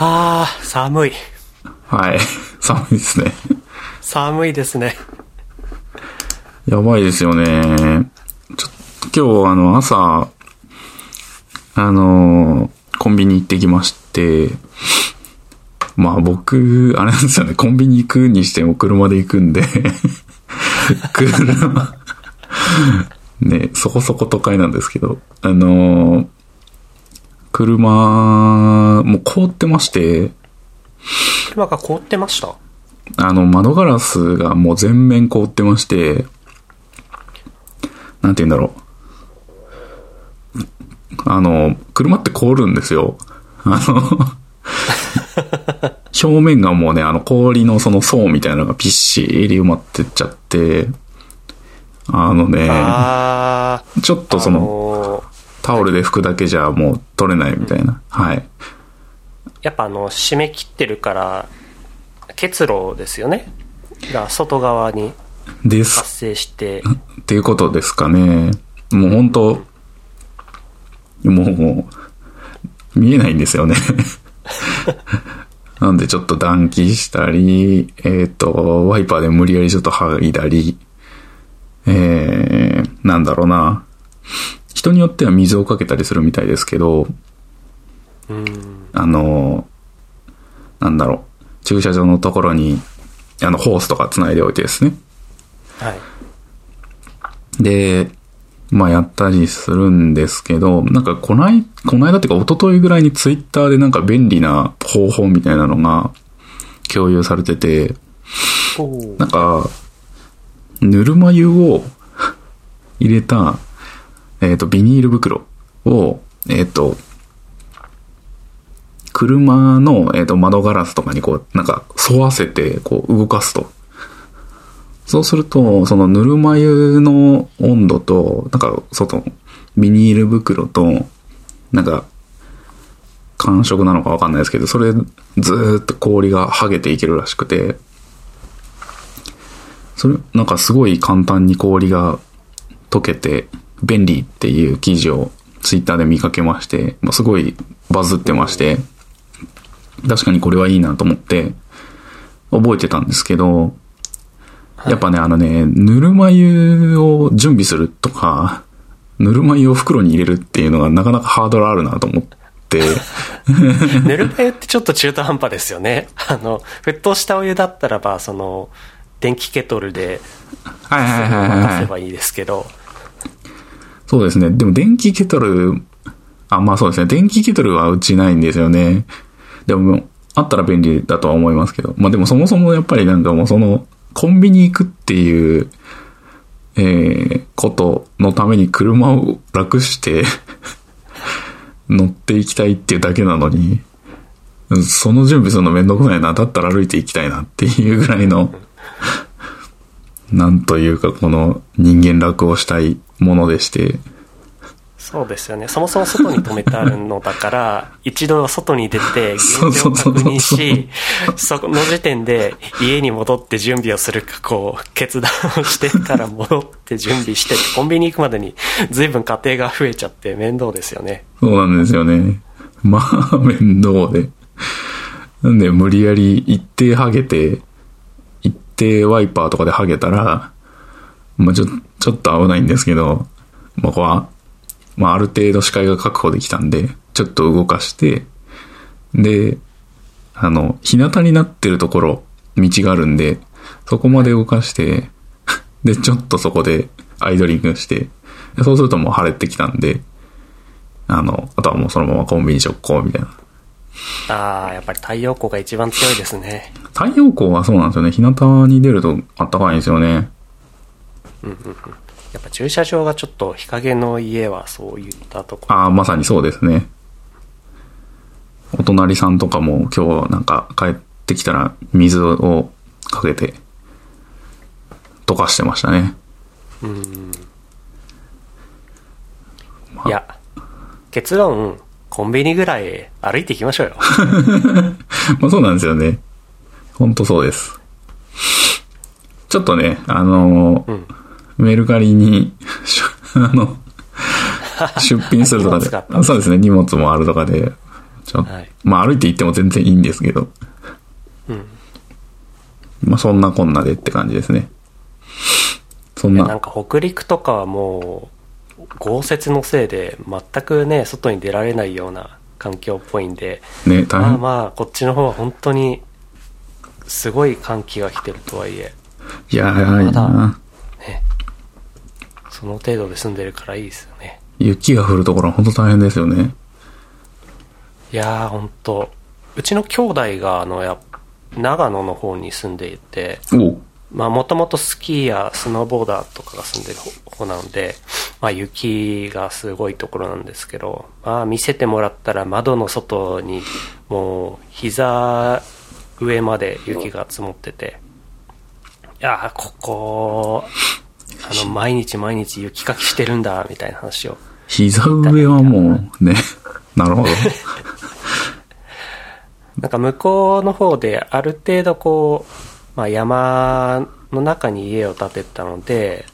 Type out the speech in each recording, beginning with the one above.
あー、寒い。はい。寒いですね。寒いですね。やばいですよね。ちょ今日、あの、朝、あの、コンビニ行ってきまして、まあ僕、あれなんですよね、コンビニ行くにしても車で行くんで、車、ね、そこそこ都会なんですけど、あの、車、もう凍ってまして、車が凍ってました？あの、窓ガラスがもう全面凍ってまして、なんて言うんだろう。あの、車って凍るんですよ。あの、表面がもうね、あの氷のその層みたいなのがびっしり埋まってっちゃって、あのね。ちょっとその、のータオルで拭くだけじゃもう取れないみたいな。はい。やっぱあの、締め切ってるから、結露ですよね。が外側に発生して、っていうことですかね。もう本当もう、見えないんですよね。なんでちょっと暖気したり、えっ、と、ワイパーで無理やりちょっと剥いだり、えー、なんだろうな。人によっては水をかけたりするみたいですけど、うん。あの、なんだろう。駐車場のところに、あの、ホースとか繋いでおいてですね。はい。で、まあやったりするんですけど、なんかこない、この間っていうか一昨日ぐらいにツイッターでなんか便利な方法みたいなのが共有されてて、なんか、ぬるま湯を 入れた、えっ、と、ビニール袋を、えっ、と、車の、えー、と窓ガラスとかにこう、なんか沿わせてこう動かすと。そうすると、そのぬるま湯の温度と、なんか外、ビニール袋と、なんか、感触なのかわかんないですけど、それずっと氷が剥げていけるらしくて、それ、なんかすごい簡単に氷が溶けて便利っていう記事をツイッターで見かけまして、まあ、すごいバズってまして、確かにこれはいいなと思って覚えてたんですけど、やっぱね、あのね、ぬるま湯を準備するとか、ぬるま湯を袋に入れるっていうのがなかなかハードルあるなと思って、ぬるま湯ってちょっと中途半端ですよね。あの、沸騰したお湯だったらば、その、電気ケトルではいはいはいはいはい。任せばいいですけど、そうですね。でも電気ケトル、あ、まあそうですね。電気ケトルはうちないんですよね。でも、あったら便利だとは思いますけど。まあでもそもそもやっぱりなんかもうその、コンビニ行くっていう、えー、ことのために車を楽して、乗っていきたいっていうだけなのに、その準備するのめんどくさいな。だったら歩いていきたいなっていうぐらいの、なんというかこの人間楽をしたいものでして、そうですよね。そもそも外に止めてあるのだから、一度外に出て、現状を確認し、その時点で家に戻って準備をするか、こう、決断をしてから戻って準備して、コンビニ行くまでに随分家庭が増えちゃって面倒ですよね。そうなんですよね。まあ、面倒で。なんで、無理やり一定ハゲて、一定ワイパーとかでハゲたら、まあちょ、ちょっと危ないんですけど、まあ、ここは、まあ、ある程度視界が確保できたんで、ちょっと動かして、で、あの、日向になってるところ、道があるんで、そこまで動かして、で、ちょっとそこでアイドリングして、でそうするともう晴れてきたんで、あの、あとはもうそのままコンビニ直行みたいな。ああ、やっぱり太陽光が一番強いですね。太陽光はそうなんですよね。日向に出るとあったかいんですよね。やっぱ駐車場がちょっと日陰の家はそういったところ。ああ、まさにそうですね。お隣さんとかも今日なんか帰ってきたら水をかけて溶かしてましたね。うん。いや、結論、コンビニぐらい歩いていきましょうよ。まあそうなんですよね。ほんとそうです。ちょっとね、あのーうん。メルカリに、し あの、出品するとかで、そうですね、荷物もあるとかで、ちょはいまあ歩いて行っても全然いいんですけど。うん。まあそんなこんなでって感じですね。そんな。なんか北陸とかはもう、豪雪のせいで全くね、外に出られないような環境っぽいんで、ね、大変。まあまあ、こっちの方は本当に、すごい寒気が来てるとはいえ、いやー、いいまだな。ね、その程度で住んでるからいいですよね。雪が降るところは本当大変ですよね。いやー、本当うちの兄弟が、あの、や長野の方に住んでいて、まあ、もともとスキーやスノーボーダーとかが住んでる方なので、まあ、雪がすごいところなんですけど、まあ、見せてもらったら窓の外に、もう、膝上まで雪が積もってて、いやー、ここ、あの、毎日毎日雪かきしてるんだ、みたいな話を。膝上はもう、ね。なるほど。なんか向こうの方である程度こう、まあ、山の中に家を建てたので、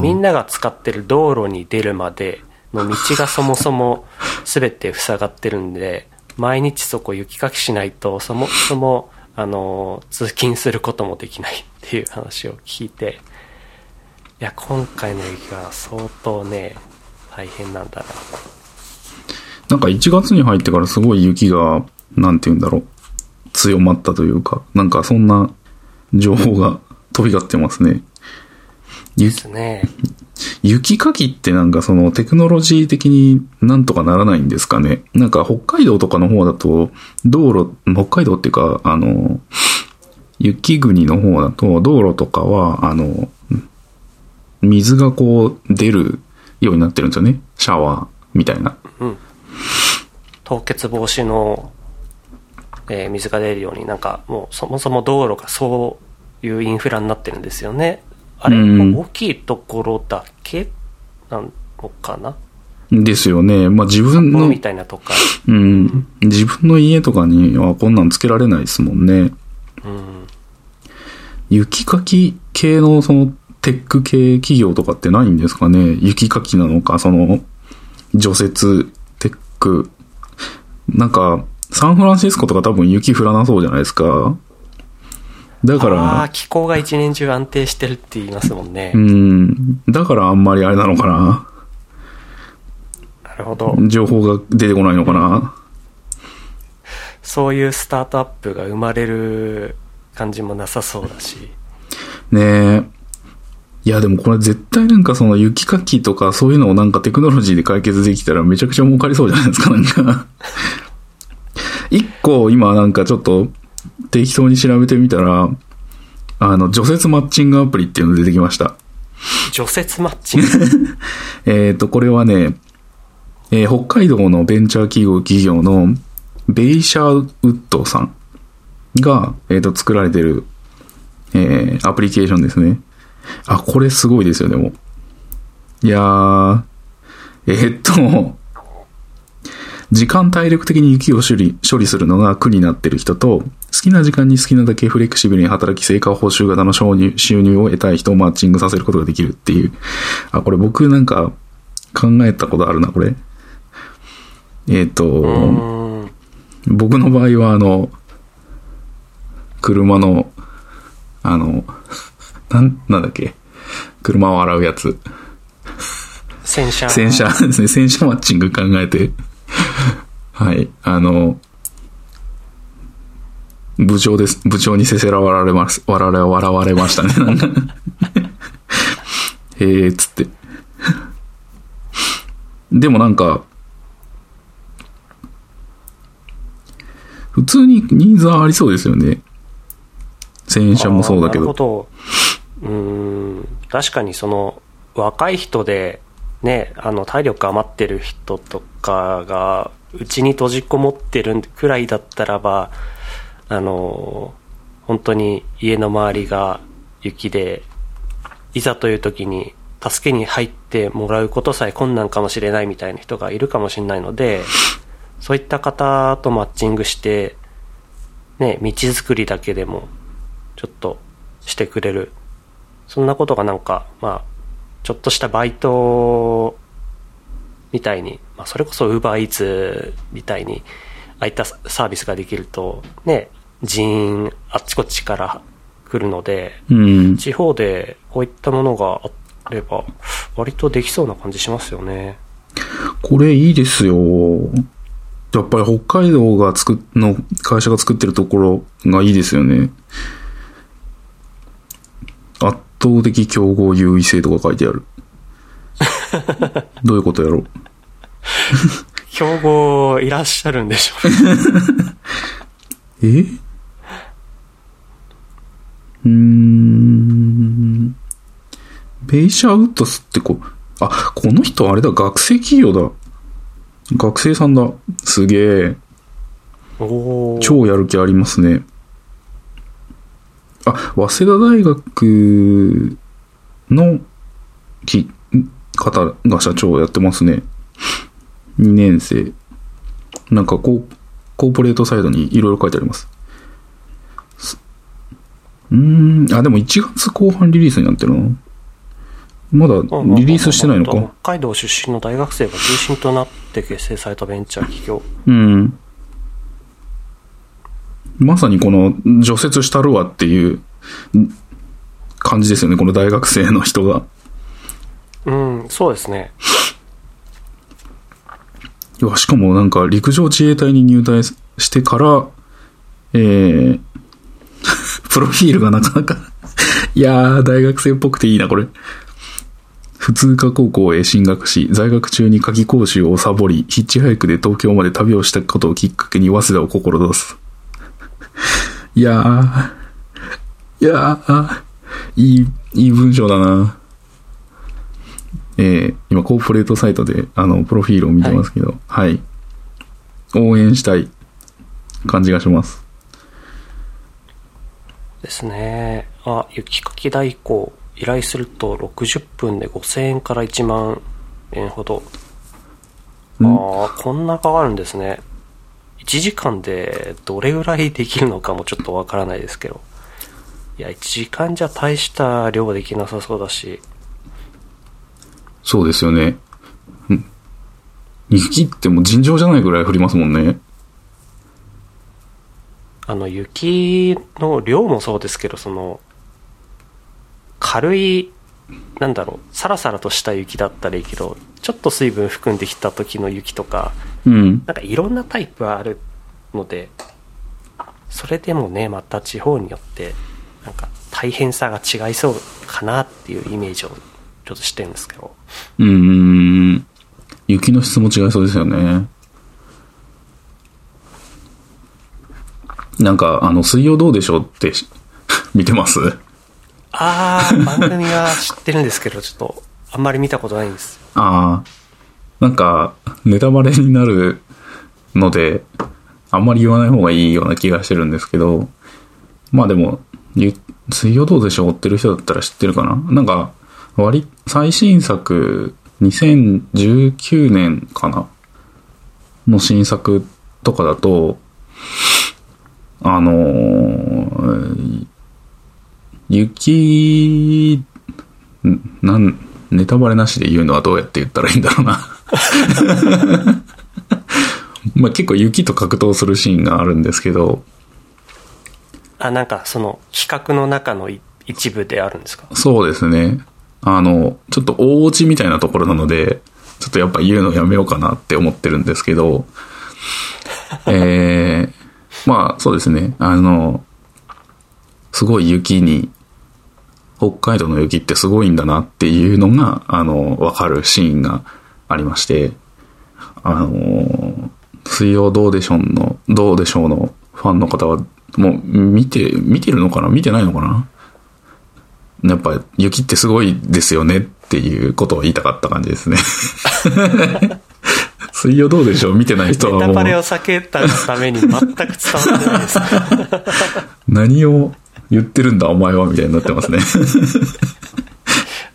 みんなが使ってる道路に出るまでの道がそもそも全て塞がってるんで、毎日そこ雪かきしないと、そもそも、あの、通勤することもできないっていう話を聞いて、いや、今回の雪が相当ね、大変なんだな。なんか1月に入ってからすごい雪が、なんて言うんだろう。強まったというか、なんかそんな情報が飛び交ってますね。ゆですね。雪かきってなんかそのテクノロジー的になんとかならないんですかね。なんか北海道とかの方だと、道路、北海道っていうか、あの、雪国の方だと道路とかは、あの、水がこう出るようになってるんですよね。シャワーみたいな。うん。凍結防止の、えー水が出るようになんかもうそもそも道路がそういうインフラになってるんですよね。あれ、うん大きいところだけなのかな？ですよね。まあ自分の、みたいなとか。うん、自分の家とかにはこんなんつけられないですもんね。うん。雪かき系のそのテック系企業とかってないんですかね？雪かきなのか、その除雪テック。なんか、サンフランシスコとか多分雪降らなそうじゃないですか？だかああらー、、気候が一年中安定してるって言いますもんね。うん、だからあんまりあれなのかな？なるほど。情報が出てこないのかな？そういうスタートアップが生まれる感じもなさそうだし。ねえ。いや、でもこれ絶対なんかその雪かきとかそういうのをなんかテクノロジーで解決できたらめちゃくちゃ儲かりそうじゃないですか、なんか。一個今なんかちょっと適当に調べてみたら、あの、除雪マッチングアプリっていうの出てきました。除雪マッチング？えっ、と、これはね、えー北海道のベンチャー企業企業のベイシャーウッドさんが、えっ、と、作られてる、えーアプリケーションですね。あ、これすごいですよ、でも。いやー、えーっと、時間体力的に雪を処理、処理するのが苦になってる人と、好きな時間に好きなだけフレキシブルに働き成果報酬型の収入収入を得たい人をマッチングさせることができるっていう。あ、これ僕なんか考えたことあるな、これ。えーっーん。僕の場合はあの、車の、あの、なん、なんだっけ？車を洗うやつ。洗車。洗車 ですね。洗車マッチング考えて。はい。あの、部長です。部長にせせら笑われます。笑われ、笑われましたね。なんか へえ、つって。でもなんか、普通にニーズはありそうですよね。洗車もそうだけど。うん。確かにその、若い人で、ね、あの、体力余ってる人とかが、うちに閉じこもってるくらいだったらば、あの、本当に家の周りが雪で、いざという時に助けに入ってもらうことさえ困難かもしれないみたいな人がいるかもしれないので、そういった方とマッチングして、ね、道作りだけでも、ちょっとしてくれる。そんなことがなんか、まあ、ちょっとしたバイトみたいに、まあ、それこそ Uber Eats みたいに、ああいったサービスができると、ね、人員あっちこっちから来るので、うん。地方でこういったものがあれば、割とできそうな感じしますよね。これいいですよ。やっぱり北海道が作っ、の会社が作ってるところがいいですよね。圧倒的競合優位性とか書いてある。どういうことやろう？競合いらっしゃるんでしょう。え？うーん。ベイシャウッドスってこう、あ、この人あれだ、学生企業だ。学生さんだ。すげえ。おー超やる気ありますね。あ、早稲田大学のき方が社長をやってますね。2年生。なんかこう、コーポレートサイドにいろいろ書いてあります。すうーん、あ、でも1月後半リリースになってるの？まだリリースしてないのか？北海道出身の大学生が中心となって結成されたベンチャー企業。うん。まさにこの除雪したるわっていうん感じですよね、この大学生の人が。うん、そうですね。いやしかもなんか陸上自衛隊に入隊してから、えー、プロフィールがなかなかいやー、大学生っぽくていいな、これ。普通科高校へ進学し、在学中に夏季講習をサボり、ヒッチハイクで東京まで旅をしたことをきっかけに早稲田を志す。いやー、いやー、いい、いい文章だな。えー、今コーポレートサイトで、あの、プロフィールを見てますけど、はい。応援したい感じがします。ですね。あ、雪かき代行。依頼すると60分で5000円から1万円ほど。あん？あ、こんな変わるんですね。1時間でどれぐらいできるのかもちょっとわからないですけど。いや、1時間じゃ大した量できなさそうだし。そうですよね。うん雪ってもう尋常じゃないぐらい降りますもんね。あの、雪の量もそうですけど、その、軽い、なんだろう、サラサラとした雪だったらいいけど、ちょっと水分含んできた時の雪とか、うん。なんかいろんなタイプあるので、それでもね、また地方によって、なんか大変さが違いそうかなっていうイメージをちょっとしてるんですけど。うーん。雪の質も違いそうですよね。なんか、あの、水曜どうでしょうってし 見てます？あー、番組は知ってるんですけど、ちょっと、あんまり見たことないんです。ああ。なんか、ネタバレになるので、あんまり言わない方がいいような気がしてるんですけど、まあでも、水曜どうでしょう追ってる人だったら知ってるかな？なんか、割、最新作、2019年かな？の新作とかだと、あのー雪、んなん、ネタバレなしで言うのはどうやって言ったらいいんだろうな。まあ結構雪と格闘するシーンがあるんですけど、あ、なんかその企画の中のい一部であるんですか？そうですね。あの、ちょっと大落ちみたいなところなので、ちょっとやっぱ言うのやめようかなって思ってるんですけど、えー、まあそうですね。あの、すごい雪に、北海道の雪ってすごいんだなっていうのが、あの、わかるシーンがありまして、あの、水曜どうでしょうの、どうでしょうのファンの方は、もう見て、見てるのかな？見てないのかな？やっぱ雪ってすごいですよねっていうことを言いたかった感じですね。水曜どうでしょう？見てない人はもうネタバレを避けたために全く伝わってないです。何を言ってるんだお前はみたいになってますね。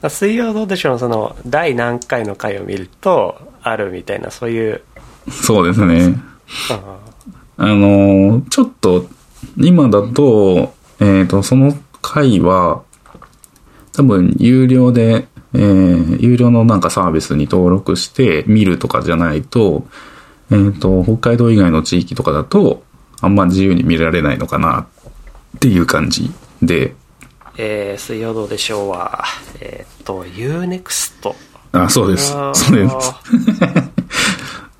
水曜どうでしょう？その、第何回の回を見ると、あるみたいな、そういう、そうですね。ああのーちょっと、今だと、えっ、と、その回は、多分、有料で、えー有料のなんかサービスに登録して見るとかじゃないと、えっ、と、北海道以外の地域とかだと、あんま自由に見られないのかなっていう感じで、えー、水曜どうでしょうは、えーっと、UNEXT。あ、そうです。そうです。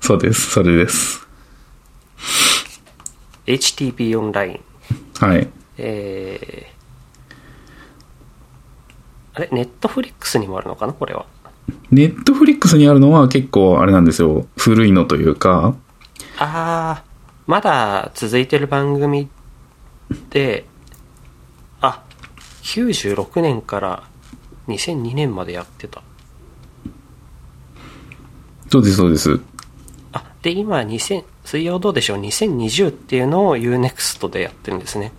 そうです。それです。HTB オンライン。はい。えー、あれ、ネットフリックスにもあるのかな？これは。ネットフリックスにあるのは結構あれなんですよ。古いのというか、あー、まだ続いてる番組で、あ、96年から2002年までやってた。そうです、そうです。あ、で、今、2000、水曜どうでしょう ?2020 っていうのを UNEXT でやってるんですね。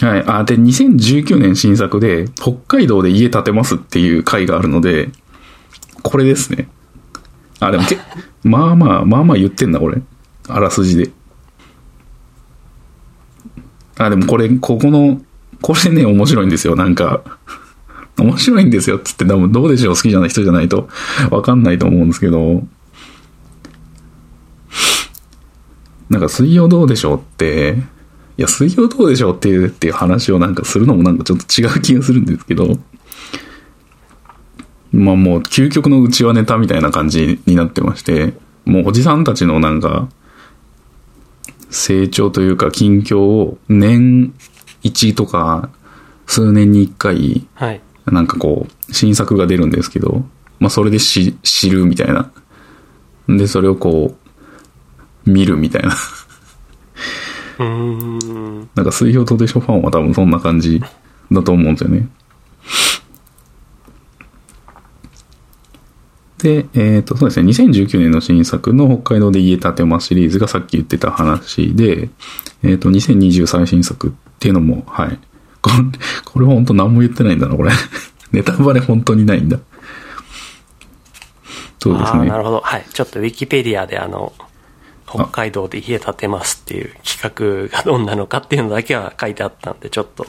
はい。あ、で、2019年新作で、北海道で家建てますっていう回があるので、これですね。あ、でもけ、まあまあ、まあまあ言ってんな、これ。あらすじで。あ、でもこれ、ここの、これね、面白いんですよ、なんか。面白いんですよ、つって、多分どうでしょう、好きじゃない人じゃないと、わかんないと思うんですけど、なんか、水曜どうでしょうって、いや、水曜どうでしょうっていう、っていう話をなんかするのもなんかちょっと違う気がするんですけど、まあもう究極のうちわネタみたいな感じになってまして、もうおじさんたちのなんか、成長というか近況を年1とか数年に1回、はい。なんかこう、新作が出るんですけど、まあそれでし知るみたいな。で、それをこう、見るみたいな。うーん。なんか水曜どうでしょうファンは多分そんな感じだと思うんですよね。で、えっ、と、そうですね、2019年の新作の北海道で家建てますシリーズがさっき言ってた話で、えっ、と、2020最新作っていうのも、はい。これ、これ本当何も言ってないんだな、これ。ネタバレ本当にないんだ。そうですああ、なね。るほど。はい。ちょっとウィキペディアであの、北海道で家建てますっていう企画がどんなのかっていうのだけは書いてあったんで、ちょっと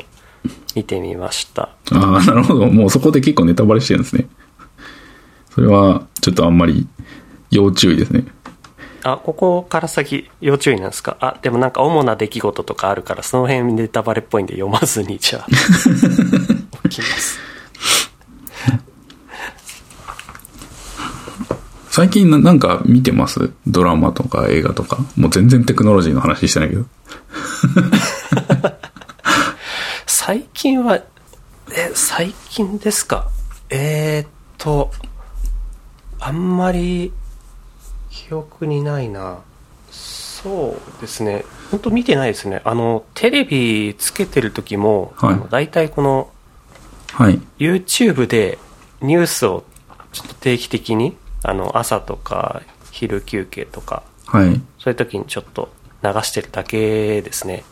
見てみました。ああ、なるほど。もうそこで結構ネタバレしてるんですね。それは、ちょっとあんまり要注意ですね。あ、ここから先要注意なんですか？あ、でもなんか主な出来事とかあるから、その辺ネタバレっぽいんで読まずに、じゃあ、置きます。最近ななんか見てます？ドラマとか映画とか？もう全然テクノロジーの話してないけど。最近は、え、最近ですか？えー、っと、あんまり記憶にないな。そうですね。本当見てないですね。あの、テレビつけてる時も、はい大体この、はい。YouTube でニュースをちょっと定期的に、あの、朝とか昼休憩とか、はい。そういう時にちょっと流してるだけですね。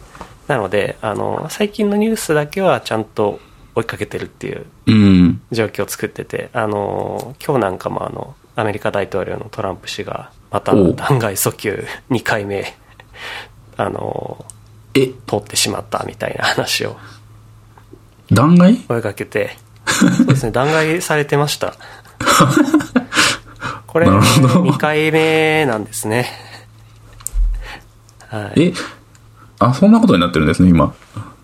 なので、あの、最近のニュースだけはちゃんと追いかけてるっていううん。状況を作ってて、あの、今日なんかもあの、アメリカ大統領のトランプ氏が、また弾劾訴求2回目、あの、え、通ってしまったみたいな話を弾劾？追いかけて、そうですね、弾劾されてました。これ、なるほど2回目なんですね。はい。え、あ、そんなことになってるんですね、今。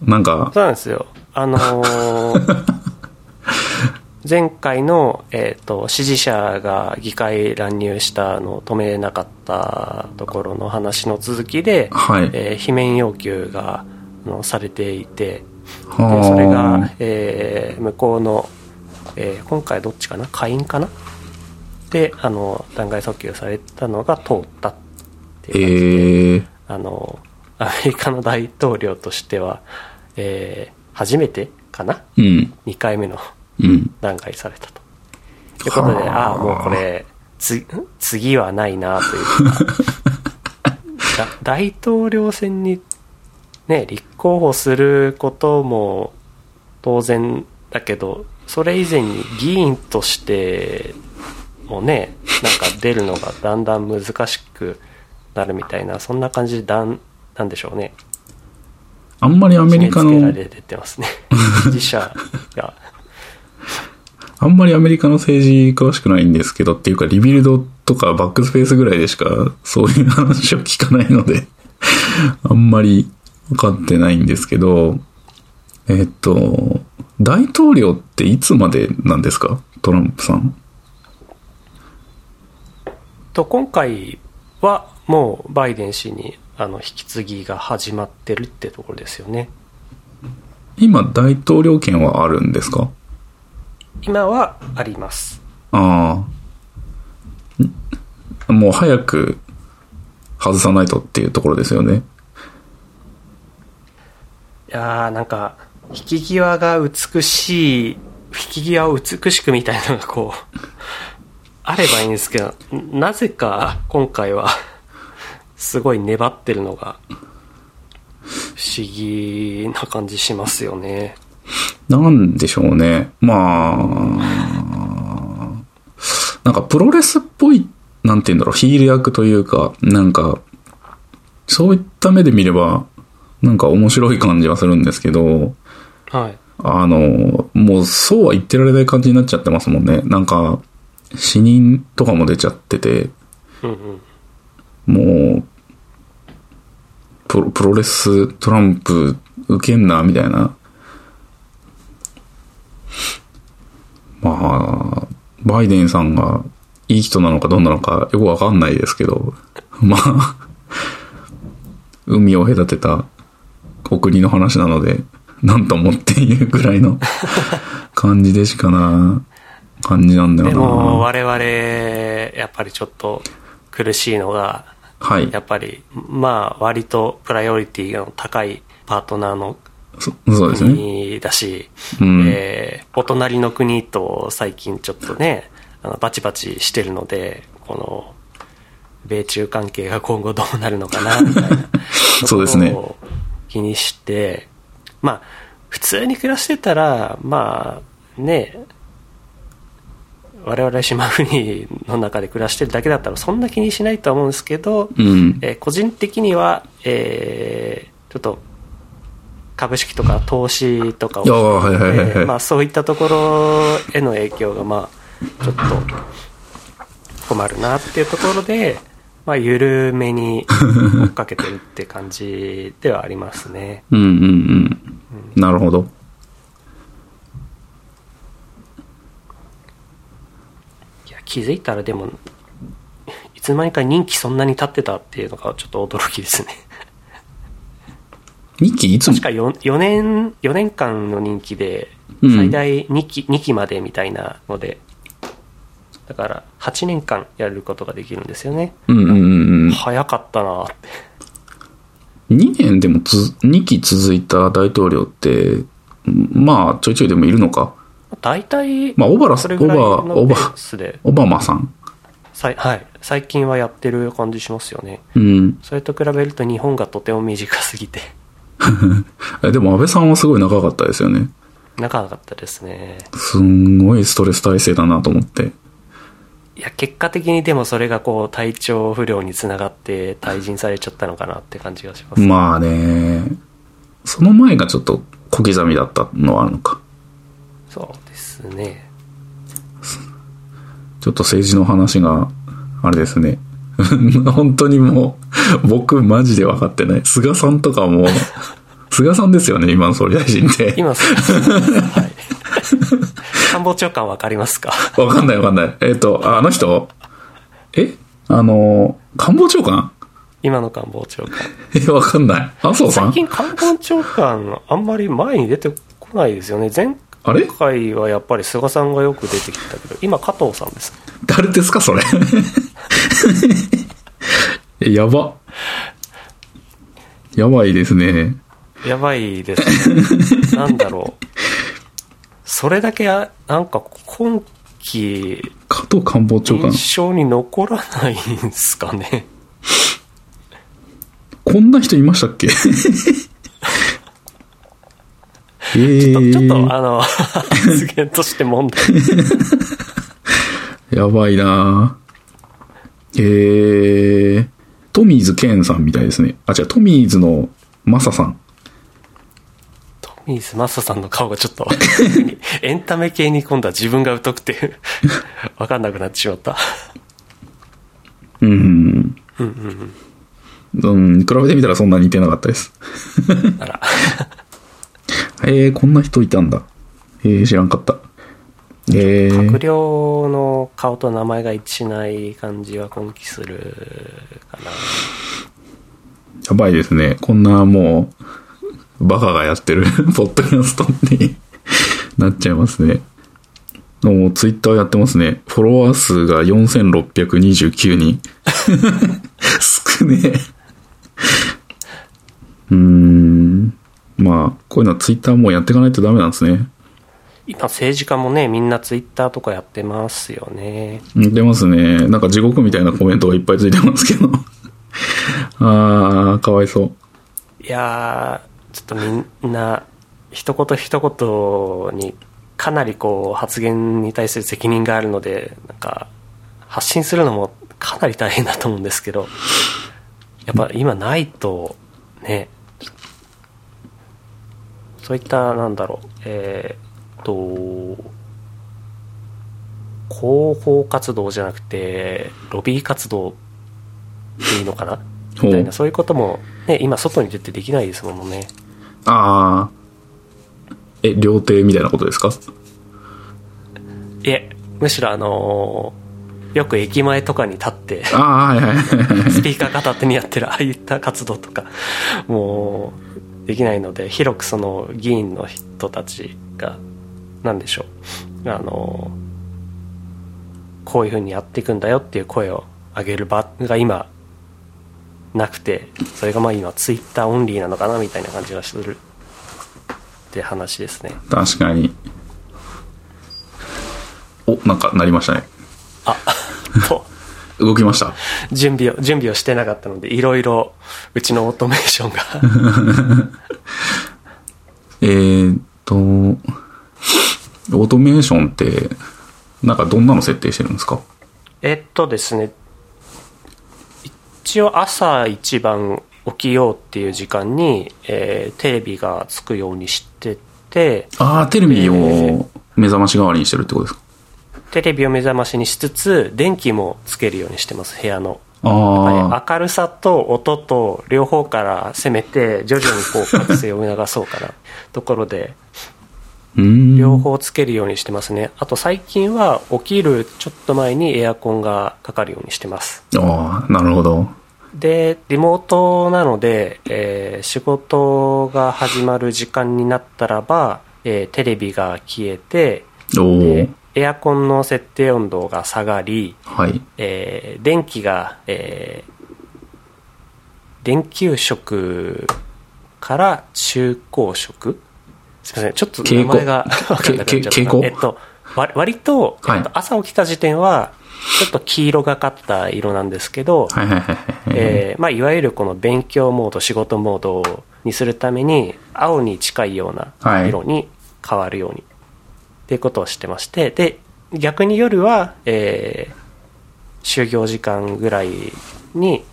なんか、そうなんですよ。あのー 前回の、えっ、と、支持者が議会乱入したのを止めなかったところの話の続きで、はいえー罷免要求があのされていて、はあでそれが、えー向こうの、えー今回どっちかな？下院かな？で、あの、弾劾訴求されたのが通ったっていう感じで、えー、あの、アメリカの大統領としては、えー初めてかな？うん。?2 回目のうん。弾劾されたと。ということで、はあああ、もうこれ、つ、次はないなというか だ大統領選にね、立候補することも当然だけど、それ以前に議員としてもね、なんか出るのがだんだん難しくなるみたいな、そんな感じでだん、なんでしょうね。あんまりアメリカの決めつけ、られてますね。支持者が。あんまりアメリカの政治詳しくないんですけど、っていうか、リビルドとかバックスペースぐらいでしかそういう話を聞かないので、あんまり分かってないんですけど、えっと、大統領っていつまでなんですか？トランプさん。と今回はもうバイデン氏にあの引き継ぎが始まってるってところですよね。今、大統領権はあるんですか？今はありますああ。もう早く外さないとっていうところですよね。いやーなんか引き際が美しい引き際を美しくみたいなのがこう あればいいんですけどなぜか今回はすごい粘ってるのが不思議な感じしますよねなんでしょうね。まあ、なんかプロレスっぽい、なんて言うんだろう、ヒール役というか、なんか、そういった目で見れば、なんか面白い感じはするんですけど、はいあの、もうそうは言ってられない感じになっちゃってますもんね。なんか、死人とかも出ちゃってて、うんうんもう、プロプロレストランプ受けんな、みたいな。まあ、バイデンさんがいい人なのかどうなのかよくわかんないですけど、まあ、海を隔てたお国の話なので、なんともっていうぐらいの感じでしかな、感じなんだよな。でも我々やっぱりちょっと苦しいのがはいや。っぱりまあ割とプライオリティの高いパートナーのそそうですね。国だし、うんえーお隣の国と最近ちょっとねあのバチバチしてるのでこの米中関係が今後どうなるのかなみたいな そうですね気にしてまあ普通に暮らしてたらまあね我々島国の中で暮らしてるだけだったらそんな気にしないとは思うんですけど、うん。えー個人的には、えーちょっと株式とか投資とかをいやーはいはいはいはいえーまあ、そういったところへの影響がまあちょっと困るなっていうところで、まあ、緩めに追っかけてるって感じではありますね うんうんうん。なるほど。いや気づいたらでもいつの間にか任期そんなに経ってたっていうのがちょっと驚きですね2期いつも？確か 4, 4年4年間の任期でうん。最大2期,、2期までみたいなのでだから8年間やることができるんですよね。うんうんうんうん。早かったなって。2年でもつ、2期続いた大統領って、まあ、ちょいちょいでもいるのか？大体、まあ、オバラ、オバ、オバオバマさん。さいはい、最近はやってる感じしますよね。うん。それと比べると日本がとても短すぎて。え でも安倍さんはすごい長かったですよね。長かったですねすんごいストレス耐性だなと思って。いや結果的にでもそれがこう体調不良につながって退陣されちゃったのかなって感じがします、まあね、その前がちょっと小刻みだったのはあるのか。そうですねちょっと政治の話が、あれですね。本当にもう、僕マジで分かってない。菅さんとかも、菅さんですよね、今の総理大臣って。今そうはい。官房長官わかりますか？わかんないわかんない。えっ、と、ああの人？え？あの、官房長官？今の官房長官。え、わかんない。麻生さん？最近官房長官あんまり前に出てこないですよね。前あれ？回はやっぱり菅さんがよく出てきたけど今加藤さんです。誰ですか、それ？え やば。やばいですね。やばいですね。なんだろう。それだけあなんか今期加藤官房長官。印象に残らないんですかね。こんな人いましたっけ？えちょっとちょっとー、あの発言として問題。やばいなえー、トミーズケンさんみたいですね。あ、違う、トミーズのマサさん。トミーズマサさんの顔がちょっと エンタメ系に今度は自分が疎くて 分かんなくなってしまったうんうんうん、比べてみたらそんな似てなかったです。あら えー、こんな人いたんだ。えー、知らんかった。えー、閣僚の顔と名前が一致しない感じは今期するかなやばいですね。こんなもう、バカがやってる ポッドキャストに なっちゃいますね。もうツイッターやってますね。フォロワー数が4629人。少ねえ。うーん。まあ、こういうのはツイッターもうやっていかないとダメなんですね。今政治家もねみんなツイッターとかやってますよね似てますね。なんか地獄みたいなコメントがいっぱいついてますけど。あー、かわいそう。いやーちょっとみんな一言一言にかなりこう発言に対する責任があるのでなんか発信するのもかなり大変だと思うんですけどやっぱ今ないとねそういったなんだろうえーっと広報活動じゃなくてロビー活動っていいのかなみたいなそういうことも、ね、今外に出てできないですもんねあー。え、料亭みたいなことですか？いえむしろあのーよく駅前とかに立ってあはいはい。スピーカー片手にやってるああいった活動とかもうできないので広くその議員の人たちが何でしょうあのこういうふうにやっていくんだよっていう声を上げる場が今なくてそれがまあ今ツイッターオンリーなのかなみたいな感じがするって話ですね確かに。お、なんかなりましたね。あ と動きました。準備を準備をしてなかったのでいろいろうちのオートメーションが えーっと、オートメーションって、なんかどんなの設定してるんですか？えっとですね一応朝一番起きようっていう時間に、えーテレビがつくようにしててああ、テレビえを目覚まし代わりにしてるってことですか？テレビを目覚ましにしつつ電気もつけるようにしてます部屋の。あ明るさと音と両方から攻めて徐々にこう覚醒を促そうかな。ところで。両方つけるようにしてますねあと最近は起きるちょっと前にエアコンがかかるようにしてますああ、なるほど。でリモートなので、えー仕事が始まる時間になったらば、えーテレビが消えてエアコンの設定温度が下がり、はい。えー電気が、えー電球色から中光色すいませんちょっと名前が分かんなくなっちゃったえっとわ割と、はい。えっと朝起きた時点はちょっと黄色がかった色なんですけど、はいわゆるこの勉強モード仕事モードにするために青に近いようはない。色に変わるように、っていうことをしてましてで逆に夜は、えー就業時間ぐらいに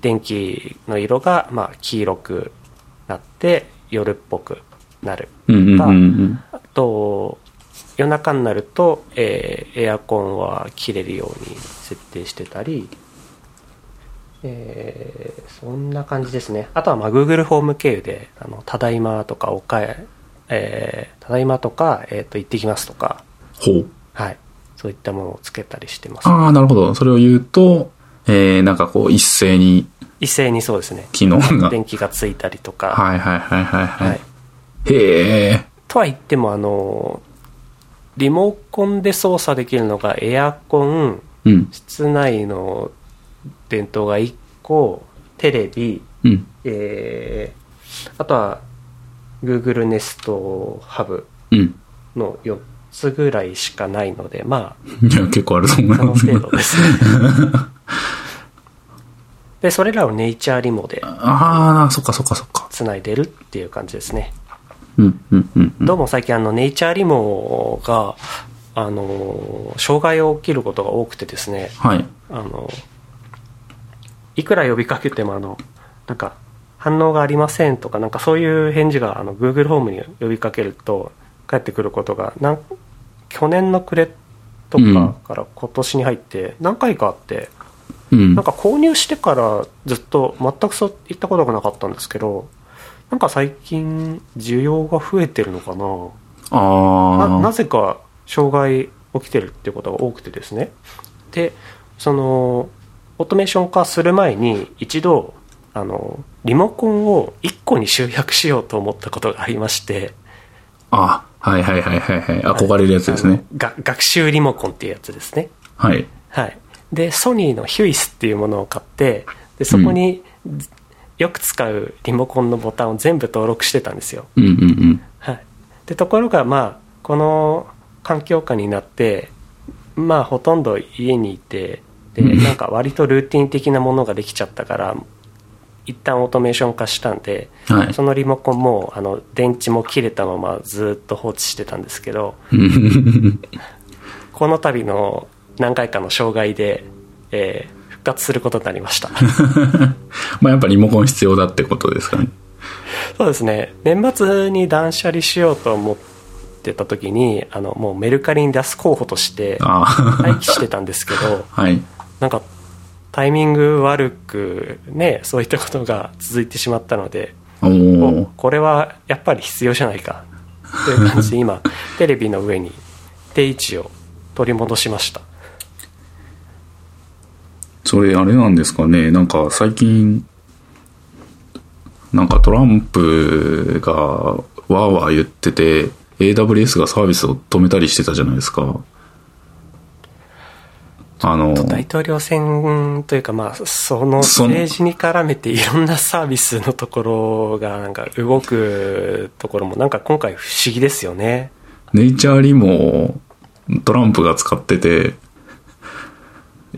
電気の色が、まあ、黄色くなって夜っぽくなるうんうんうんうん。あと夜中になると、えーエアコンは切れるように設定してたり、えーそんな感じですねあとはまあ Google ホーム経由で「あのただいま」とか「おかえ」えーただいま」とか、えーと「行ってきます」とか、ほう。はい、そういったものをつけたりしてますああ、なるほど。それを言うと、えー、なんかこう一斉に一斉にそうですね機能が。電気がついたりとか、はいはいはいはいはい。はいへえ。とは言ってもあのリモコンで操作できるのがエアコンうん。室内の電灯が1個テレビ、うん。えーあとは Google Nest ハブうん。の4つぐらいしかないのでまいや、結構あると思いますけど。程度ですね でそれらをネイチャーリモでああ、そっかそっかそっか。つないでるっていう感じですね。どうも最近あのネイチャーリモがあの障害を起きることが多くてですねはい。あのいくら呼びかけてもあのなんか反応がありませんとかなんかそういう返事があの Google ホームに呼びかけると返ってくることがなん去年の暮れとかから今年に入って何回かあって、うん。なんか購入してからずっと全くそういったことがなかったんですけど、なんか最近需要が増えてるのかな？ああ。ななぜか障害起きてるっていうことが多くてですねでそのオートメーション化する前に一度あのリモコンを1個に集約しようと思ったことがありましてあ、はいはいはいはいはい。憧れるやつですね。が学習リモコンっていうやつですねはい。はいでソニーのヒュイスっていうものを買ってでそこに、よく使うリモコンのボタンを全部登録してたんですよ。うんうんうん。はい、でところがまあこの環境下になってまあほとんど家にいてでうん。なんか割とルーティン的なものができちゃったから一旦オートメーション化したんで、はい。そのリモコンもあの電池も切れたままずっと放置してたんですけどこの度の何回かの障害で、えー復活することになりました まあやっぱリモコン必要だってことですかね。そうですね年末に断捨離しようと思ってた時にあのもうメルカリに出す候補として。待機してたんですけど はい。なんかタイミング悪くねそういったことが続いてしまったので。これはやっぱり必要じゃないかという感じで今テレビの上に定位置を取り戻しましたそれあれなんですかね。なんか最近、なんかトランプがわーわー言ってて、AWS がサービスを止めたりしてたじゃないですか。あの、大統領選というかまあその政治に絡めていろんなサービスのところがなんか動くところもなんか今回不思議ですよねネイチャーリもトランプが使ってて、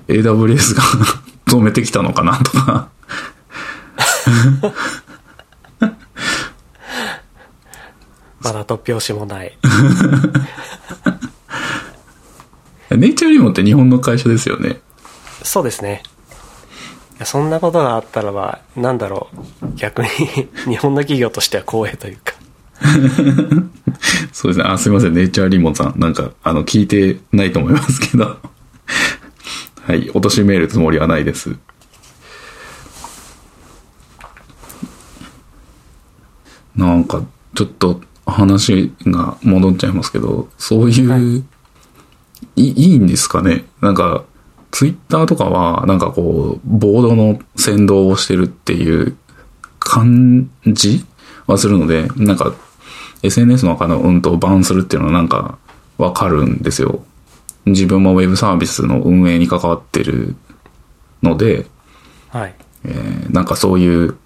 AWS が 止めてきたのかなとか。まだ突拍子もない ネイチャーリモって日本の会社ですよね。そうですねいやそんなことがあったらばなんだろう逆に 日本の企業としては光栄というかそうですね。あ、すいません。ネイチャーリモンさん。なんか、あの、聞いてないと思いますけど。はい。落としめるつもりはないです。なんか、ちょっと話が戻っちゃいますけど、そういう、はいい、いいんですかね？なんか、ツイッターとかは、なんかこう、ボードの先導をしてるっていう感じ？はするので、なんか、SNS のアカウントをバンするっていうのはなんかわかるんですよ。自分もウェブサービスの運営に関わってるので、はい。えーなんかそういう、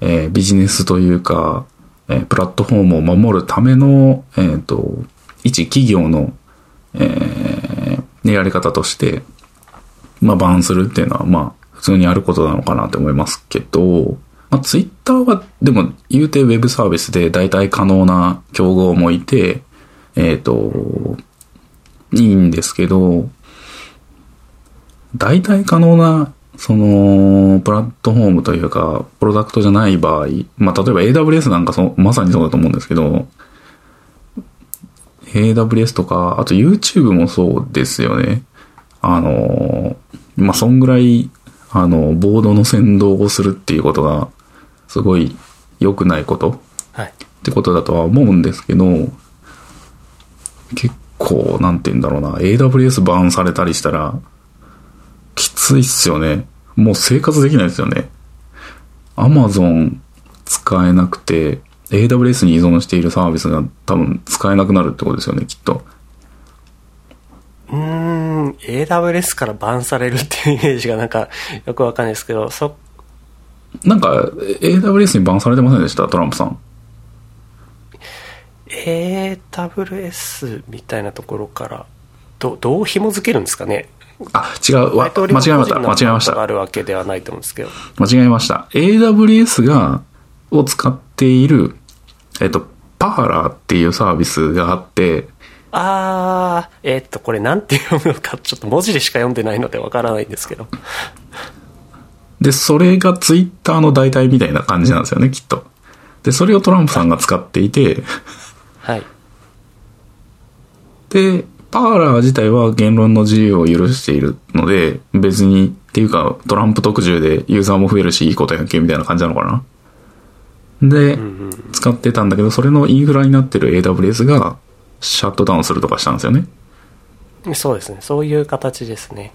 えービジネスというか、えープラットフォームを守るための、えっ、と、一企業の、えーやり方として、まあ、バンするっていうのは、まあ、普通にあることなのかなと思いますけど、まあ、ツイッターは、でも、言うてウェブサービスで大体可能な競合もいて、えっ、と、いいんですけど、大体可能な、その、プラットフォームというか、プロダクトじゃない場合、まあ、例えば AWS なんかそまさにそうだと思うんですけど、AWS とか、あと YouTube もそうですよね。あの、まあ、そんぐらい、あの、ボードの先導をするっていうことが、すごい良くないことはいってことだとは思うんですけど、結構、なんて言うんだろうな、AWS バーンされたりしたら、きついっすよね。もう生活できないですよね。Amazon 使えなくて、AWS に依存しているサービスが多分使えなくなるってことですよね、きっと。うーん AWS からバンされるっていうイメージがなんかよくわかんないですけどそなんか、AWS にバンされてませんでした？トランプさん。AWS みたいなところからどどう紐付けるんですかね？あ、違う。わ間違えました。間違えました。あるわけではないと思うんですけど間違えました。AWS が、を使っている、えっと、パーラーっていうサービスがあって、あーえーっとこれなんて読むのかちょっと文字でしか読んでないのでわからないんですけどで、それがツイッターの代替みたいな感じなんですよね、きっと。で、それをトランプさんが使っていて、はいで、パーラー自体は言論の自由を許しているので、別にっていうか、トランプ特需でユーザーも増えるし、いいことやんけ、みたいな感じなのかな。で、うんうん。使ってたんだけど、それのインフラになってる AWS がシャットダウンするとかしたんですよね。そうですね。そういう形ですね。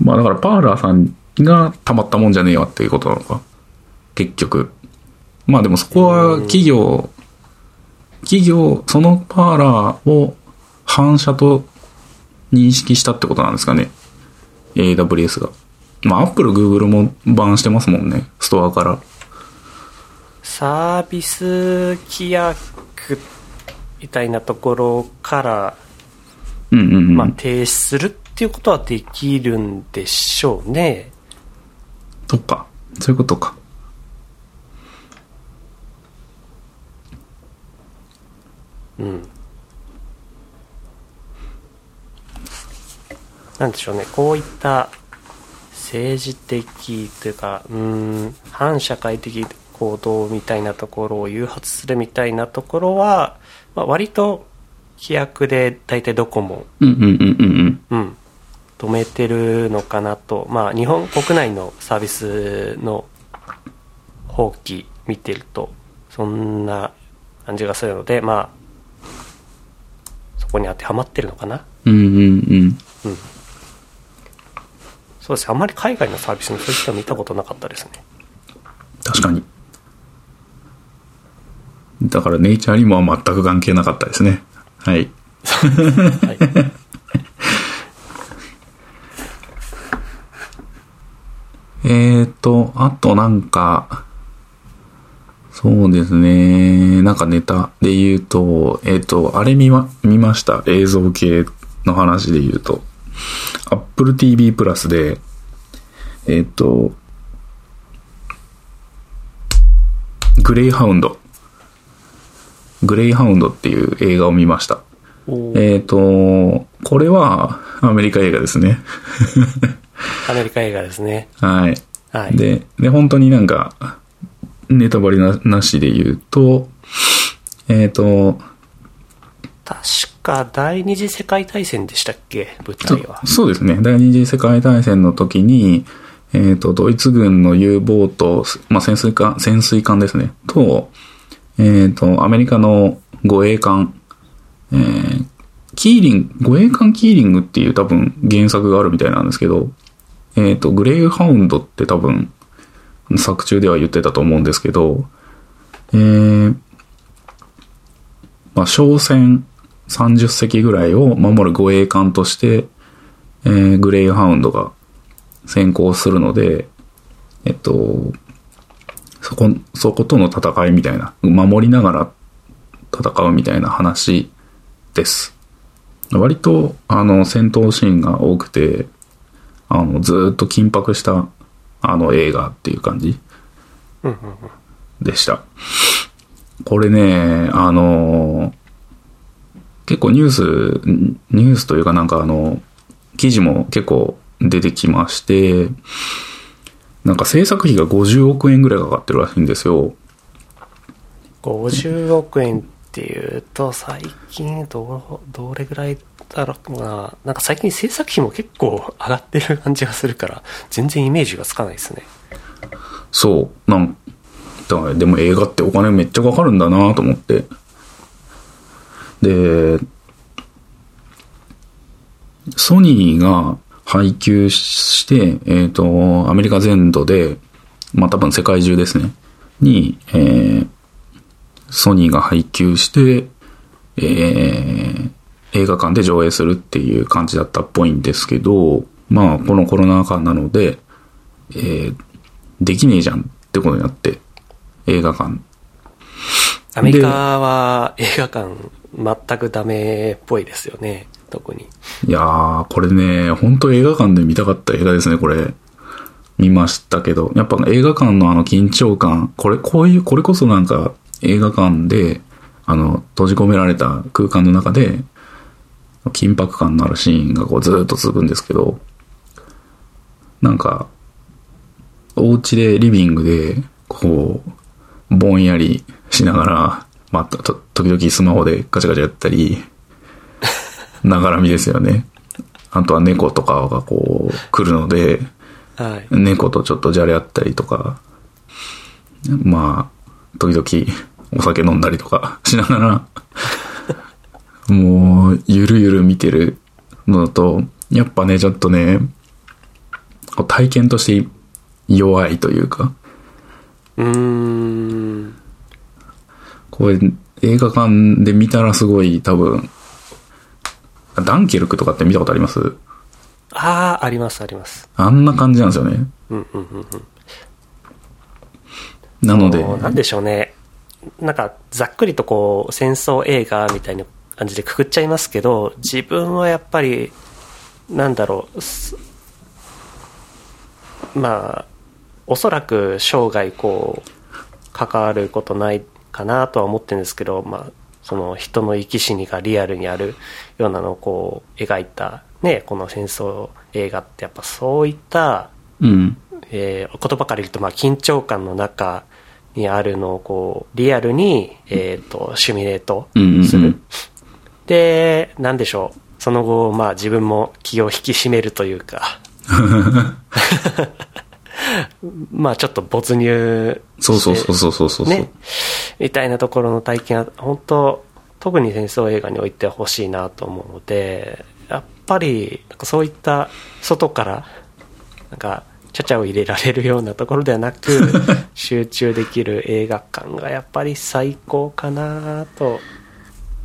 まあだからパーラーさんがたまったもんじゃねえわっていうことなのか。結局。まあでもそこは企業、企業、そのパーラーを反射と認識したってことなんですかね。AWS が。まあ Apple、Google もバンしてますもんね。ストアから。サービス規約みたいなところから、うんうんうん。まあ、停止するっていうことはできるんでしょうね。とか。そういうことか。うん。なんでしょうね、こういった政治的というか、うーん、反社会的行動みたいなところを誘発するみたいなところは、まあ、割と規約で大体どこも、止めてるのかなと、まあ、日本国内のサービスの放棄見てると、そんな感じがするので、まあ、そこに当てはまってるのかな？うんうんうん。そうですあんまり海外のサービスのそういったの見たことなかったですね。確かに。だからネイチャーにも全く関係なかったですね。はい。はい。えーと、あとなんか、そうですね。なんかネタで言うと、えっ、と、あれ見ま、見ました？映像系の話で言うと。Apple TV プラスで、えっ、と、グレイハウンド。グレイハウンドっていう映画を見ました。えっ、と、これはアメリカ映画ですね。アメリカ映画ですね。はい。はい。で、で、本当になんか、ネタバレななしで言うと、えっ、と、確か第二次世界大戦でしたっけ？舞そ台は。そうですね。第二次世界大戦の時に、えっ、と、ドイツ軍の U ボート、まあ、潜水艦、潜水艦ですね。と、えっ、と、アメリカの護衛艦、えーキーリング、護衛艦キーリングっていう多分原作があるみたいなんですけど、えっ、と、グレイハウンドって多分作中では言ってたと思うんですけど、えー、まあ、商船30隻ぐらいを守る護衛艦として、えーグレイハウンドが先行するので、えっと、そこ、そことの戦いみたいな、守りながら戦うみたいな話です。割と、あの、戦闘シーンが多くて、あの、ずっと緊迫した、あの、映画っていう感じ。でした。これね、あの、結構ニュース、ニュースというかなんかあの、記事も結構出てきまして、なんか制作費が50億円ぐらいかかってるらしいんですよ。50億円っていうと、最近ど、どれぐらいだろうな。なんか最近制作費も結構上がってる感じがするから、全然イメージがつかないですね。そう。なんだからでも映画ってお金めっちゃかかるんだなと思って。で、ソニーが配給して、えっ、と、アメリカ全土で、まあ多分世界中ですね、に、えーソニーが配給して、えー映画館で上映するっていう感じだったっぽいんですけど、まあこのコロナ禍なので、えーできねえじゃんってことになって、映画館。アメリカは映画館全くダメっぽいですよね。特に。いやー、これね、本当映画館で見たかった映画ですね、これ。見ましたけど、やっぱ映画館のあの緊張感、これ、こういう、これこそなんか映画館で、あの、閉じ込められた空間の中で、緊迫感のあるシーンがこうずーっと続くんですけど、なんか、お家でリビングで、こう、ぼんやりしながら、まあ、と、時々スマホでガチャガチャやったり、ながら見ですよね。あとは猫とかがこう来るので、はい。猫とちょっとじゃれ合ったりとか、まあ、時々お酒飲んだりとかしながら、もう、ゆるゆる見てるのだと、やっぱね、ちょっとね、体験として弱いというか、うーん。これ映画館で見たらすごい多分、ダンケルクとかって見たことあります？ああ、あります、あります。あんな感じなんですよね。うんうんうんうん。なので、なんでしょうね。なんか、ざっくりとこう、戦争映画みたいな感じでくくっちゃいますけど、自分はやっぱり、なんだろう、すまあ、おそらく生涯こう、関わることないかなとは思ってるんですけど、まあ、その人の生き死にがリアルにあるようなのをこう、描いた、ね、この戦争映画ってやっぱそういったうん。えー言葉から言うと、まあ、緊張感の中にあるのをこうリアルに、えー、とシミュレートうんうんうんする、でなんでしょう。その後、まあ、自分も気を引き締めるというか。まあちょっと没入そうそうそうそうそうそう。ね。みたいなところの体験は本当特に戦争映画においてほしいなと思うのでやっぱりなんかそういった外からなんかちゃちゃを入れられるようなところではなく 集中できる映画館がやっぱり最高かなと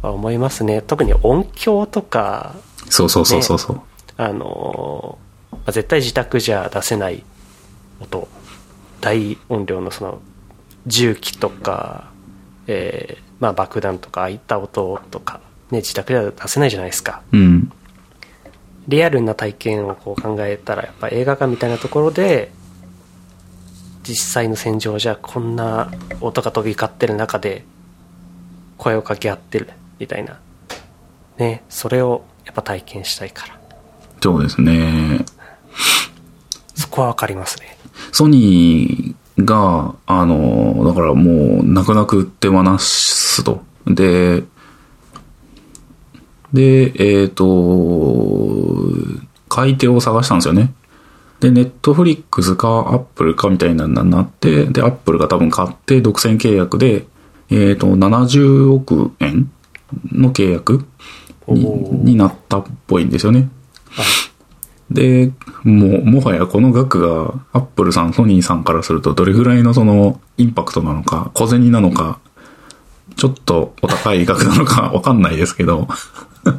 は思いますね特に音響とかそうそうそうそうそう。あのまあ絶対自宅じゃ出せない音大音量のその重機とか、えーまあ、爆弾とかああいった音とか、ね、自宅では出せないじゃないですかうん。リアルな体験をこう考えたらやっぱ映画館みたいなところで実際の戦場じゃこんな音が飛び交ってる中で声を掛け合ってるみたいなねそれをやっぱ体験したいからそうですね。そこは分かりますねソニーが、あの、だからもう、泣く泣く手放すと。で、で、えっ、と、買い手を探したんですよね。で、ネットフリックスかアップルかみたいなのになって、で、アップルが多分買って独占契約で、えっ、と、70億円の契約になったっぽいんですよね。で、もう、もはやこの額が、アップルさん、ソニーさんからすると、どれぐらいのその、インパクトなのか、小銭なのか、ちょっとお高い額なのか わかんないですけど、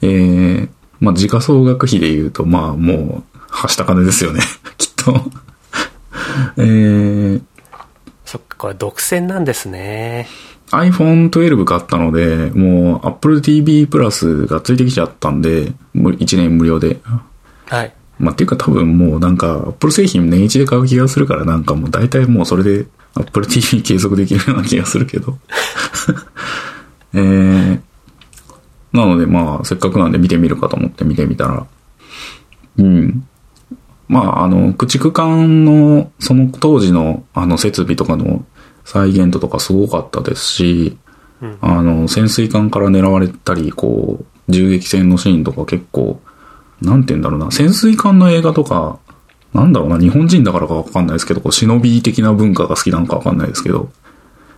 えー、まあ、時価総額比で言うと、まあ、もう、はした金ですよね、きっと。えー、そっかこれ独占なんですね iPhone 12買ったので、もう Apple TV プラスがついてきちゃったんで、もう1年無料で。はいまあ、っていうか多分もうなんか、Apple 製品年一で買う気がするからなんかもう大体もうそれで Apple TV 継続できるような気がするけど。えー、なのでまあ、せっかくなんで見てみるかと思って見てみたら、うん。まあ、あの、駆逐艦の、その当時の、あの、設備とかの再現度とかすごかったですし、うん。あの、潜水艦から狙われたり、こう、銃撃戦のシーンとか結構、なんて言うんだろうな、潜水艦の映画とか、なんだろうな、日本人だからかわかんないですけど、こう、忍び的な文化が好きなのかわかんないですけど、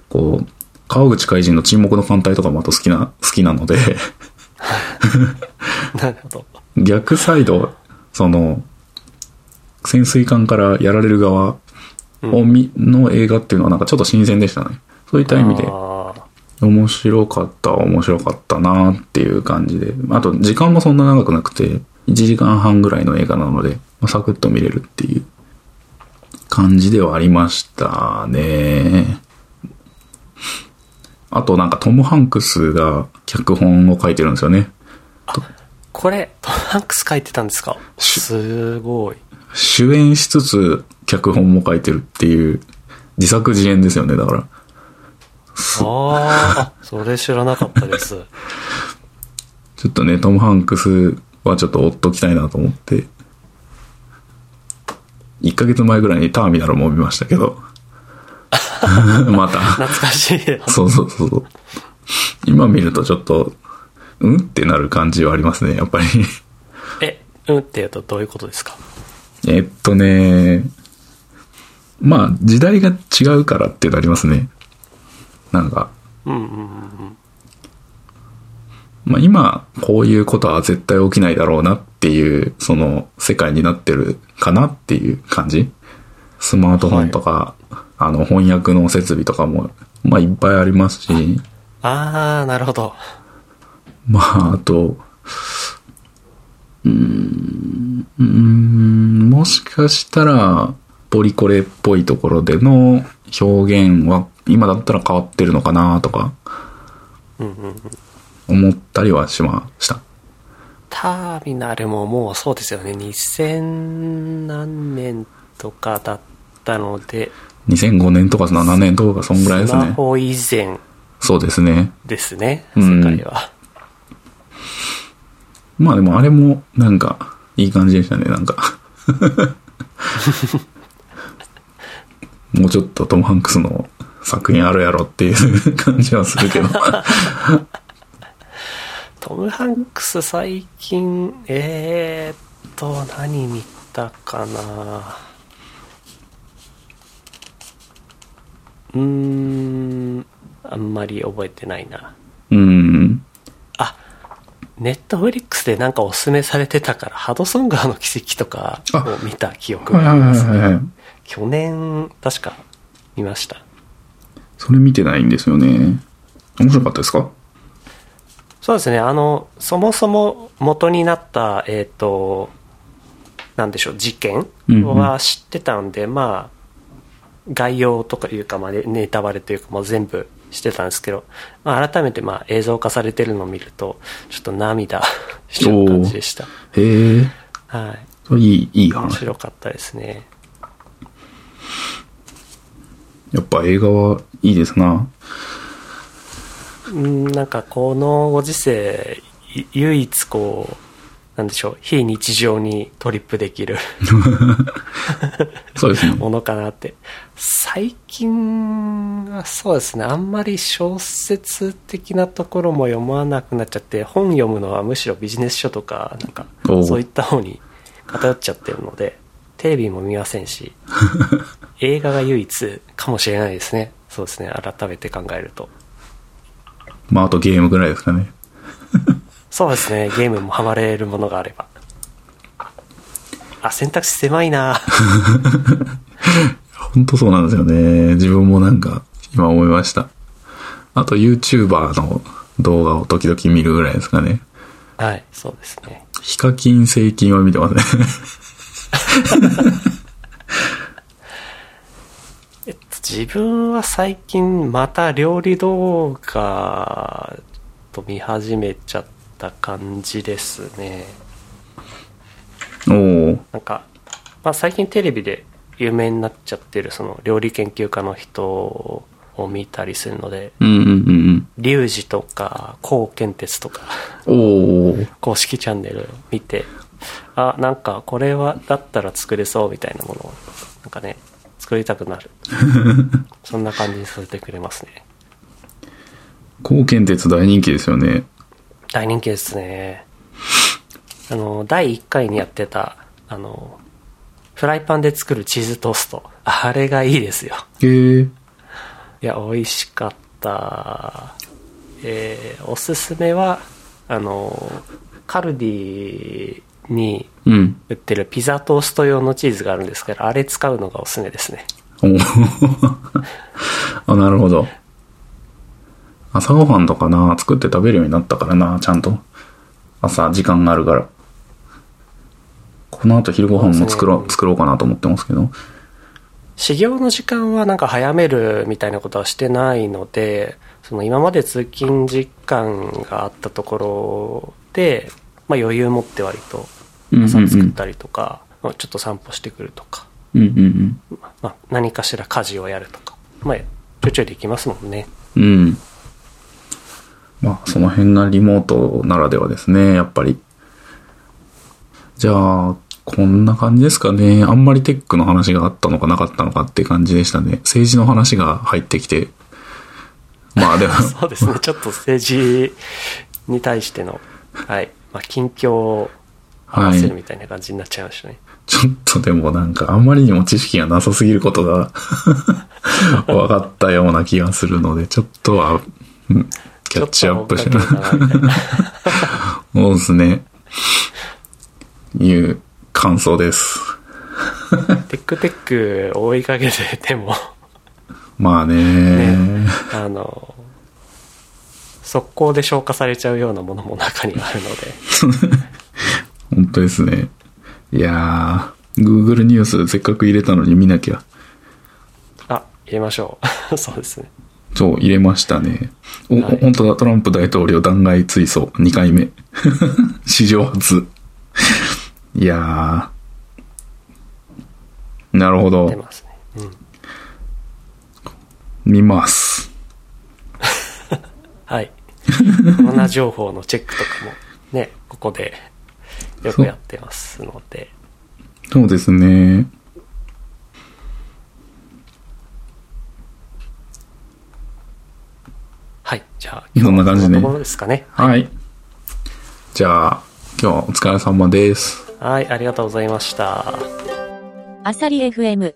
こう、川口海人の沈黙の艦隊とかまた好きな、好きなので、なるほど。逆サイド、その、潜水艦からやられる側を見、の映画っていうのはなんかちょっと新鮮でしたね。そういった意味で、あ面白かった、面白かったなっていう感じで。あと、時間もそんな長くなくて、1時間半ぐらいの映画なので、まあサクッと見れるっていう感じではありましたね。あとなんかトム・ハンクスが脚本を書いてるんですよね。ーこれトム・ハンクス書いてたんですか？しすごい主演しつつ脚本も書いてるっていう自作自演ですよね、だから。あーあそれ知らなかったです ちょっとね、トム・ハンクスはちょっと追っときたいなと思って。1ヶ月前ぐらいにターミナルも見ましたけど。また。懐かしいそうそうそうそう。今見るとちょっと、うん？ってなる感じはありますね、やっぱり。え、うんって言うとどういうことですか？えっとね、まあ、時代が違うからっていうのありますね。なんか、うんうんうんうん。まあ今、こういうことは絶対起きないだろうなっていう、その世界になってるかなっていう感じ。スマートフォンとか、あの翻訳の設備とかも、まあいっぱいありますし、あー、なるほど。まああと、うーん、うーんもしかしたら、ポリコレっぽいところでの表現は今だったら変わってるのかなとかうんうんうん。思ったりはしました。ターミナルももうそうですよね。2000何年とかだったので、2005年とか7年とかそんぐらいですね。スマホ以前そうですね。ですね、うん世界は。まあでもあれもなんかいい感じでしたね、なんか。もうちょっとトム・ハンクスの作品あるやろっていう感じはするけど。トム・ハンクス最近、えーっと、何見たかなうーん、あんまり覚えてないな。うん。あ、ネットフリックスでなんかおすすめされてたから、ハドソン川の奇跡とかを見た記憶があります、はいはい。去年、確か見ました。それ見てないんですよね。面白かったですか？そうですね、あの、そもそも元になった、えっ、と、なんでしょう、事件うんうんは知ってたんで、まあ、概要とかいうか、まあ、ネネタバレというか、もう全部してたんですけど、まあ、改めて、まあ、映像化されてるのを見ると、ちょっと涙 しちゃう感じでした。へえ。はい。いい、いい面話。白かったですね。やっぱ映画はいいですな。うん、なんかこのご時世、い唯一こう、なんでしょう、非日常にトリップできる そうですね。ものかなって。最近はそうですね、あんまり小説的なところも読まなくなっちゃって、本読むのはむしろビジネス書とか、なんかそういった方に偏っちゃってるので、テレビも見ませんし、映画が唯一かもしれないですね。そうですね、改めて考えると。まああとゲームぐらいですかね。そうですね、ゲームもハマれるものがあれば。あ、選択肢狭いな 本当そうなんですよね。自分もなんか、今思いました。あと YouTuber の動画を時々見るぐらいですかね。はい、そうですね。ヒカキン、セイキンは見てますね。えっと、自分は最近また料理動画と見始めちゃった感じですね。おおなんか、まあ、最近テレビで有名になっちゃってるその料理研究家の人を見たりするので、うんうんうんリュウジとか、コウケンテツとか、公式チャンネルを見て、あ、なんかこれは、だったら作れそうみたいなものを、なんかね、作りたくなる。そんな感じにさせてくれますね。貢献鉄大人気ですよね。大人気ですね。あの、第1回にやってた、あの、フライパンで作るチーズトースト。あれがいいですよ。へえ。いや、美味しかった。えー、おすすめは、あの、カルディにうん。売ってるピザトースト用のチーズがあるんですけど、あれ使うのがおすすめですね。おお あ、なるほど。朝ごはんとかな、作って食べるようになったからな、ちゃんと。朝、時間があるから。この後昼ごはんも作ろう、作ろうかなと思ってますけど。始業の時間はなんか早めるみたいなことはしてないので、その今まで通勤時間があったところで、まあ余裕持って割とうんうんうん朝作ったりとか、まあちょっと散歩してくるとか、うんうんまあ何かしら家事をやるとか、まあちょいちょいできますもんね。うん。うん。まあ、その辺がリモートならではですね、やっぱり。じゃあ、こんな感じですかね。あんまりテックの話があったのかなかったのかって感じでしたね。政治の話が入ってきて。まあでも、そうですね、ちょっと政治に対しての、はい、まあ、近況を合わせるみたいな感じになっちゃいましたね。ちょっとでもなんかあんまりにも知識がなさすぎることが 分かったような気がするので、ちょっとは、うんキャッチアップしたそ うですね。いう感想です。テックテック追いかけてても、まあねねあの、速攻で消化されちゃうようなものも中にはあるので、本当ですね。いやー、Google ニュースせっかく入れたのに見なきゃ。あ、入れましょう。そうですね。そう、入れましたね。お、はい本当だ、トランプ大統領弾劾追訴2回目。史上初。いやー。なるほど。出ますね。うん。見ます。はい。コロナ情報のチェックとかもね、ここでよくやってますので、そうですね。はい。じゃあ、そんな感じねところですかね。はい。じゃあ、今日はお疲れ様です。はい、ありがとうございました。アサリ FM